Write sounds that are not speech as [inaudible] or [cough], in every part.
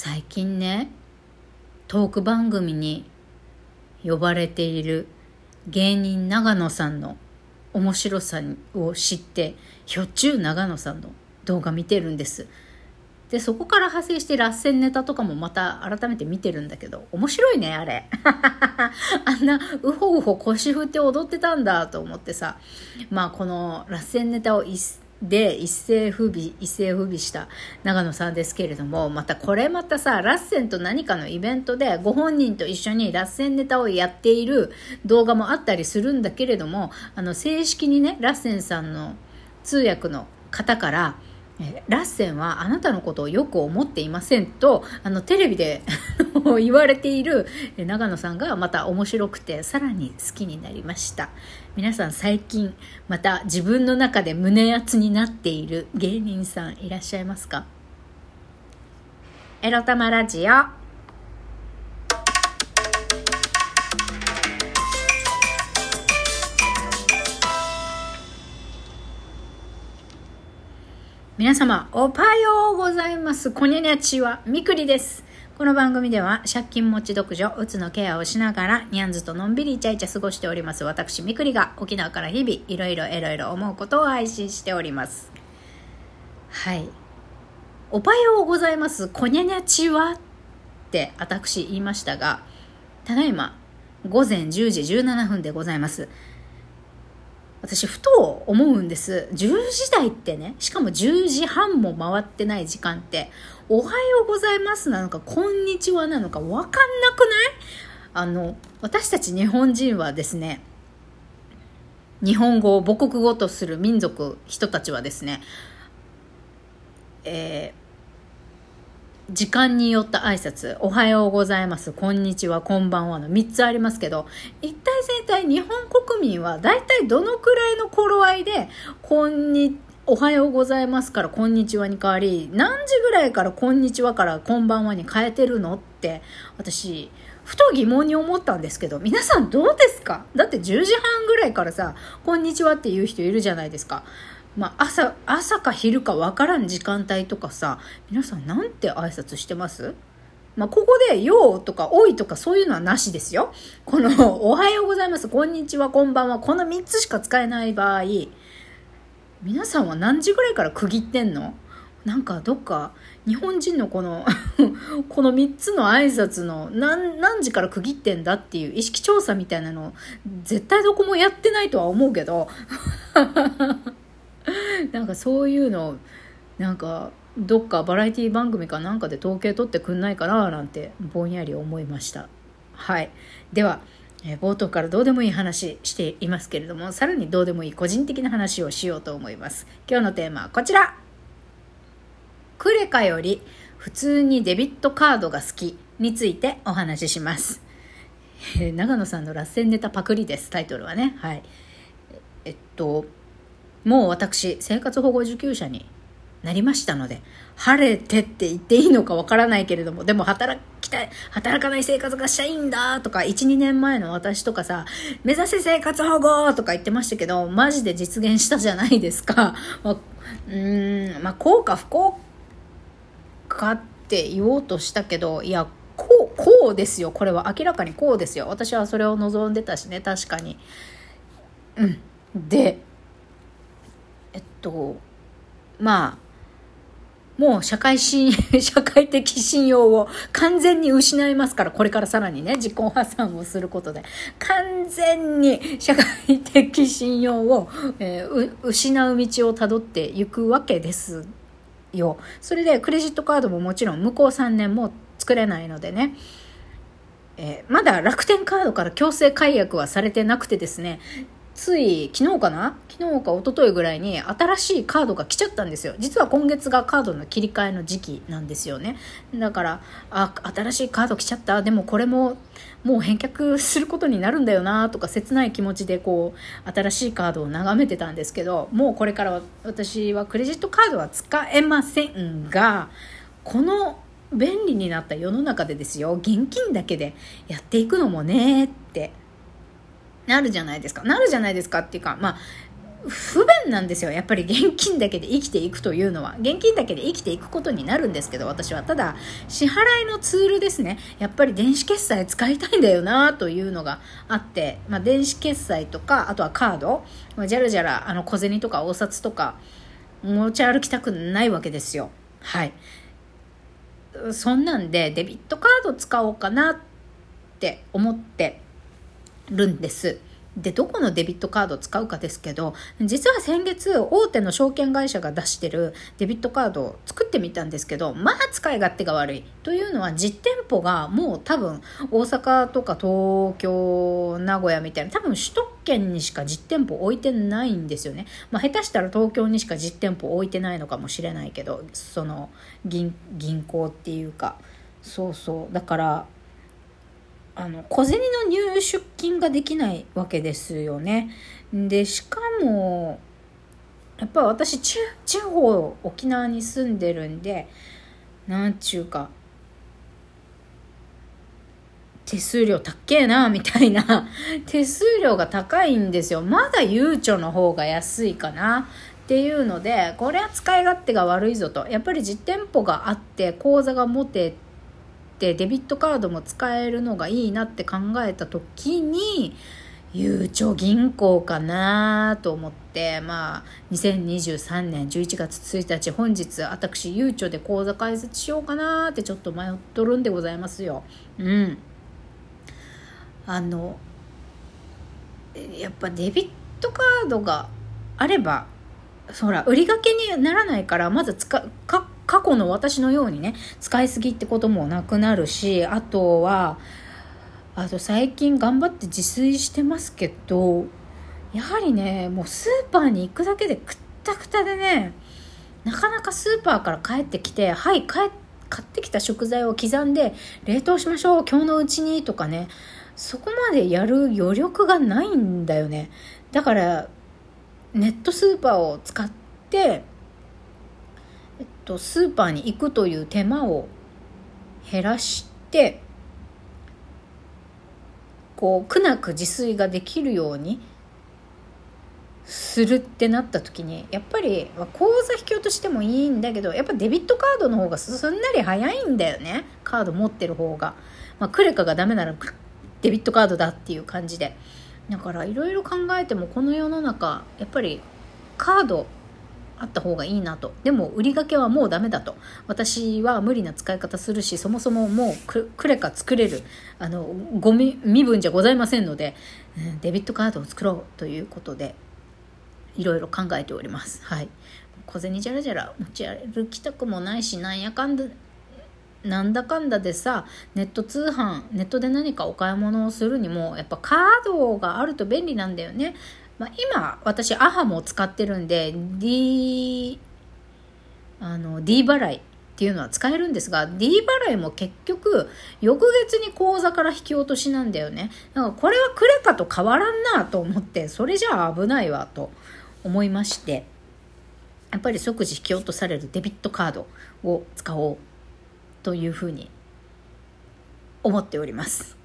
最近ねトーク番組に呼ばれている芸人長野さんの面白さを知ってひょっちゅう長野さんの動画見てるんです。でそこから派生してラッセンネタとかもまた改めて見てるんだけど面白いねあれ。[laughs] あんなうほうほ腰振って踊ってたんだと思ってさまあこのラッセンネタを一で一世不備一世不備した長野さんですけれどもまたこれまたさラッセンと何かのイベントでご本人と一緒にラッセンネタをやっている動画もあったりするんだけれどもあの正式にねラッセンさんの通訳の方からラッセンはあなたのことをよく思っていませんとあのテレビで言われている長野さんがまた面白くてさらに好きになりました皆さん最近また自分の中で胸熱になっている芸人さんいらっしゃいますか？エロ玉ラジオ皆様、おはようございます。こにゃにちは、みくりです。この番組では、借金持ち独女、うつのケアをしながら、にゃんずとのんびりイチャイチャ過ごしております。私、みくりが、沖縄から日々、いろいろいろいろ思うことを配信しております。はい。おはようございます。こにゃにゃちは、って、私言いましたが、ただいま、午前10時17分でございます。私ふと思うんです。10時台ってねしかも10時半も回ってない時間っておはようございますなのかこんにちはなのか分かんなくない？あの私たち日本人はですね日本語を母国語とする民族人たちはですねえー時間によった挨拶、おはようございます、こんにちは、こんばんはの3つありますけど、一体全体日本国民は大体どのくらいの頃合いで、こんにおはようございますから、こんにちはに変わり、何時ぐらいからこんにちはからこんばんはに変えてるのって、私、ふと疑問に思ったんですけど、皆さんどうですか？だって10時半ぐらいからさ、こんにちはって言う人いるじゃないですか。まあ、朝、朝か昼かわからん時間帯とかさ、皆さんなんて挨拶してます？まあ、ここで、ようとか、おいとかそういうのはなしですよ。この、[laughs] おはようございます、こんにちは、こんばんは、この3つしか使えない場合、皆さんは何時ぐらいから区切ってんの？なんかどっか日本人のこの [laughs] この3つの挨拶の何何時から区切ってんだっていう意識調査みたいなの絶対どこもやってないとは思うけど。[laughs] [laughs] なんかそういうのなんかどっかバラエティ番組かなんかで統計取ってくんないかななんてぼんやり思いました。はい。では、え、冒頭からどうでもいい話していますけれどもさらにどうでもいい個人的な話をしようと思います。今日のテーマはこちら。クレカより普通にデビットカードが好きについてお話しします、えー、長野さんのラッセンネタパクリですタイトルはね。はい。えっともう私、生活保護受給者になりましたので、晴れてって言っていいのかわからないけれども、でも働きたい、働かない生活がしたいんだとか、1、2年前の私とかさ、目指せ生活保護とか言ってましたけど、マジで実現したじゃないですか。[laughs] まあ、うーん、まあ、こうか不幸かって言おうとしたけど、いや、こう、こうですよ。これは明らかにこうですよ。私はそれを望んでたしね、確かに。うん。で、とまあもう社会信 [laughs] 社会的信用を完全に失いますから、これからさらにね、自己破産をすることで、完全に社会的信用を、えー、失う道をたどっていくわけですよ。それで、クレジットカードももちろん向こう3年も作れないのでね、えー、まだ楽天カードから強制解約はされてなくてですね、つい昨日かな？昨日か一昨日ぐらいに新しいカードが来ちゃったんですよ。実は今月がカードの切り替えの時期なんですよね。だから、あ、新しいカード来ちゃった。でもこれももう返却することになるんだよなとか切ない気持ちでこう、新しいカードを眺めてたんですけど、もうこれから私はクレジットカードは使えませんが、この便利になった世の中でですよ、現金だけでやっていくのもねってなるじゃないですか。なるじゃないですかっていうか、まあ、不便なんですよ。やっぱり現金だけで生きていくというのは。現金だけで生きていくことになるんですけど、私は。ただ、支払いのツールですね。やっぱり電子決済使いたいんだよなというのがあって、まあ、電子決済とか、あとはカード、ま、じゃらじゃら、あの、小銭とかお札とか、持ち歩きたくないわけですよ。はい。そんなんで、デビットカード使おうかなって思ってるんです。で、どこのデビットカードを使うかですけど、実は先月、大手の証券会社が出してるデビットカードを作ってみたんですけど、まあ使い勝手が悪い。というのは、実店舗がもう多分、大阪とか東京、名古屋みたいな、多分首都圏にしか実店舗置いてないんですよね。まあ下手したら東京にしか実店舗置いてないのかもしれないけど、その銀、銀行っていうか、そうそう。だから、あの小銭の入出金ができないわけですよね。でしかもやっぱ私地方沖縄に住んでるんでなんちゅうか手数料高えなみたいな [laughs] 手数料が高いんですよまだゆうちょの方が安いかなっていうのでこれは使い勝手が悪いぞとやっぱり実店舗があって口座が持ててってデビットカードも使えるのがいいなって考えた時にゆうちょ銀行かなと思ってまあ2023年11月1日本日私ゆうちょで口座開設しようかなってちょっと迷っとるんでございますよ。うん。あのやっぱデビットカードがあればそら売りがけにならないからまず使か過去の私のようにね、使いすぎってこともなくなるし、あとは、あと最近頑張って自炊してますけど、やはりね、もうスーパーに行くだけでくったくたでね、なかなかスーパーから帰ってきて、はい、買ってきた食材を刻んで冷凍しましょう、今日のうちにとかね、そこまでやる余力がないんだよね。だから、ネットスーパーを使って、とスーパーに行くという手間を減らしてこう苦なく自炊ができるようにするってなった時にやっぱり口座引き落としてもいいんだけどやっぱデビットカードの方がすんなり早いんだよね。カード持ってる方が、まあ、クレカがダメならデビットカードだっていう感じで。だからいろいろ考えてもこの世の中やっぱりカードあった方がいいなと。でも売りがけはもうダメだと。私は無理な使い方するしそもそももうクレカ作れるあのゴミ身分じゃございませんので、うん、デビットカードを作ろうということでいろいろ考えております。はい。小銭じゃらじゃら持ち歩きたくもないしなんやかんだなんだかんだでさネット通販ネットで何かお買い物をするにもやっぱカードがあると便利なんだよね。まあ、今私アハも使ってるんで D, あの D 払いっていうのは使えるんですが D 払いも結局翌月に口座から引き落としなんだよね。だからこれはクレカと変わらんなと思ってそれじゃあ危ないわと思いましてやっぱり即時引き落とされるデビットカードを使おうというふうに思っております。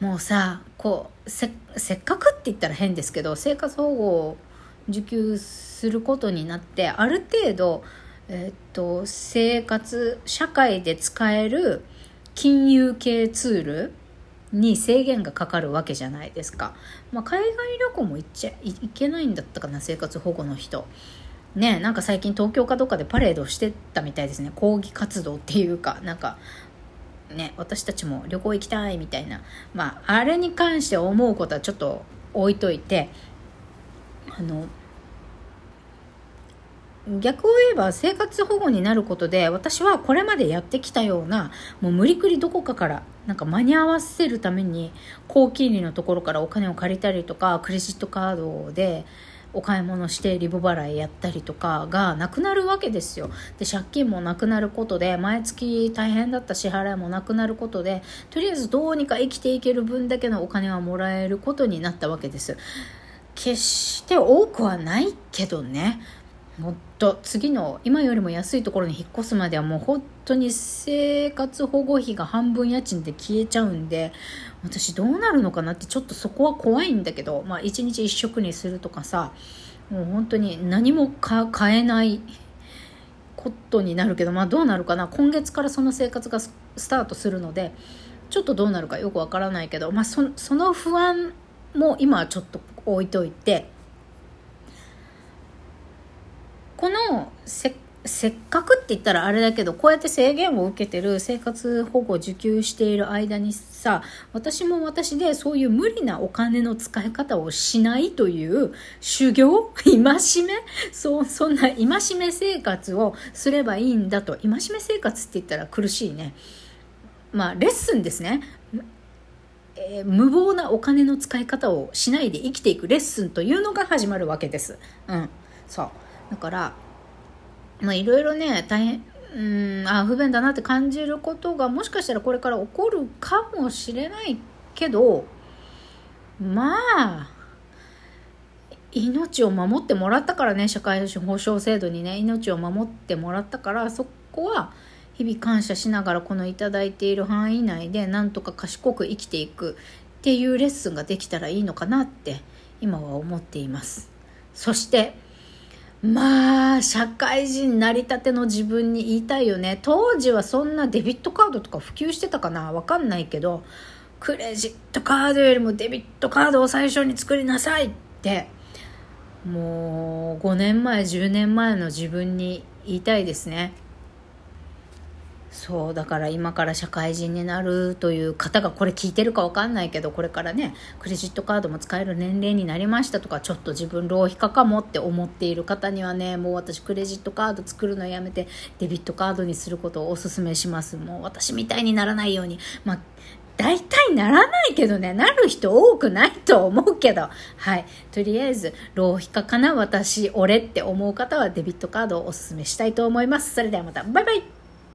もうさこうせっかくって言ったら変ですけど生活保護を受給することになってある程度、えっと生活社会で使える金融系ツールに制限がかかるわけじゃないですか、まあ、海外旅行も行っちゃいけないんだったかな生活保護の人。ねなんか最近東京かどっかでパレードしてたみたいですね。抗議活動っていうかなんかね私たちも旅行行きたいみたいな。まああれに関して思うことはちょっと置いといてあの逆を言えば生活保護になることで私はこれまでやってきたようなもう無理くりどこかからなんか間に合わせるために高金利のところからお金を借りたりとかクレジットカードでお買い物してリボ払いやったりとかがなくなるわけですよ。で、借金もなくなることで、毎月大変だった支払いもなくなることで、とりあえずどうにか生きていける分だけのお金はもらえることになったわけです。決して多くはないけどね。もっと次の今よりも安いところに引っ越すまではもう本当に生活保護費が半分家賃で消えちゃうんで私どうなるのかなってちょっとそこは怖いんだけど、まあ、一日一食にするとかさもう本当に何も買えないことになるけど、まあ、どうなるかな。今月からその生活がスタートするのでちょっとどうなるかよくわからないけど、まあ、その不安も今はちょっと置いといてこのせせっかくって言ったらあれだけどこうやって制限を受けてる生活保護受給している間にさ私も私でそういう無理なお金の使い方をしないという修行戒め？[laughs] そうそんな戒め生活をすればいいんだと戒め生活って言ったら苦しいねまあレッスンですねえー、無謀なお金の使い方をしないで生きていくレッスンというのが始まるわけです。うん。そう。だから、まあいろいろね、大変、うん、あ不便だなって感じることがもしかしたらこれから起こるかもしれないけど、まあ、命を守ってもらったからね、社会保障制度にね、命を守ってもらったから、そこは日々感謝しながらこの頂いている範囲内でなんとか賢く生きていくっていうレッスンができたらいいのかなって今は思っています。そしてまあ、社会人なりたての自分に言いたいよね。当時はそんなデビットカードとか普及してたかなわかんないけど、クレジットカードよりもデビットカードを最初に作りなさいって、もう5年前、10年前の自分に言いたいですね。そうだから今から社会人になるという方がこれ聞いてるか分かんないけどこれからねクレジットカードも使える年齢になりましたとかちょっと自分浪費家かもって思っている方にはねもう私クレジットカード作るのやめてデビットカードにすることをお勧めします。もう私みたいにならないように。まあ大体ならないけどね、なる人多くないと思うけど、はい。とりあえず、浪費家かな、私、俺って思う方はデビットカードをお勧めしたいと思います。それではまた、バイバイ。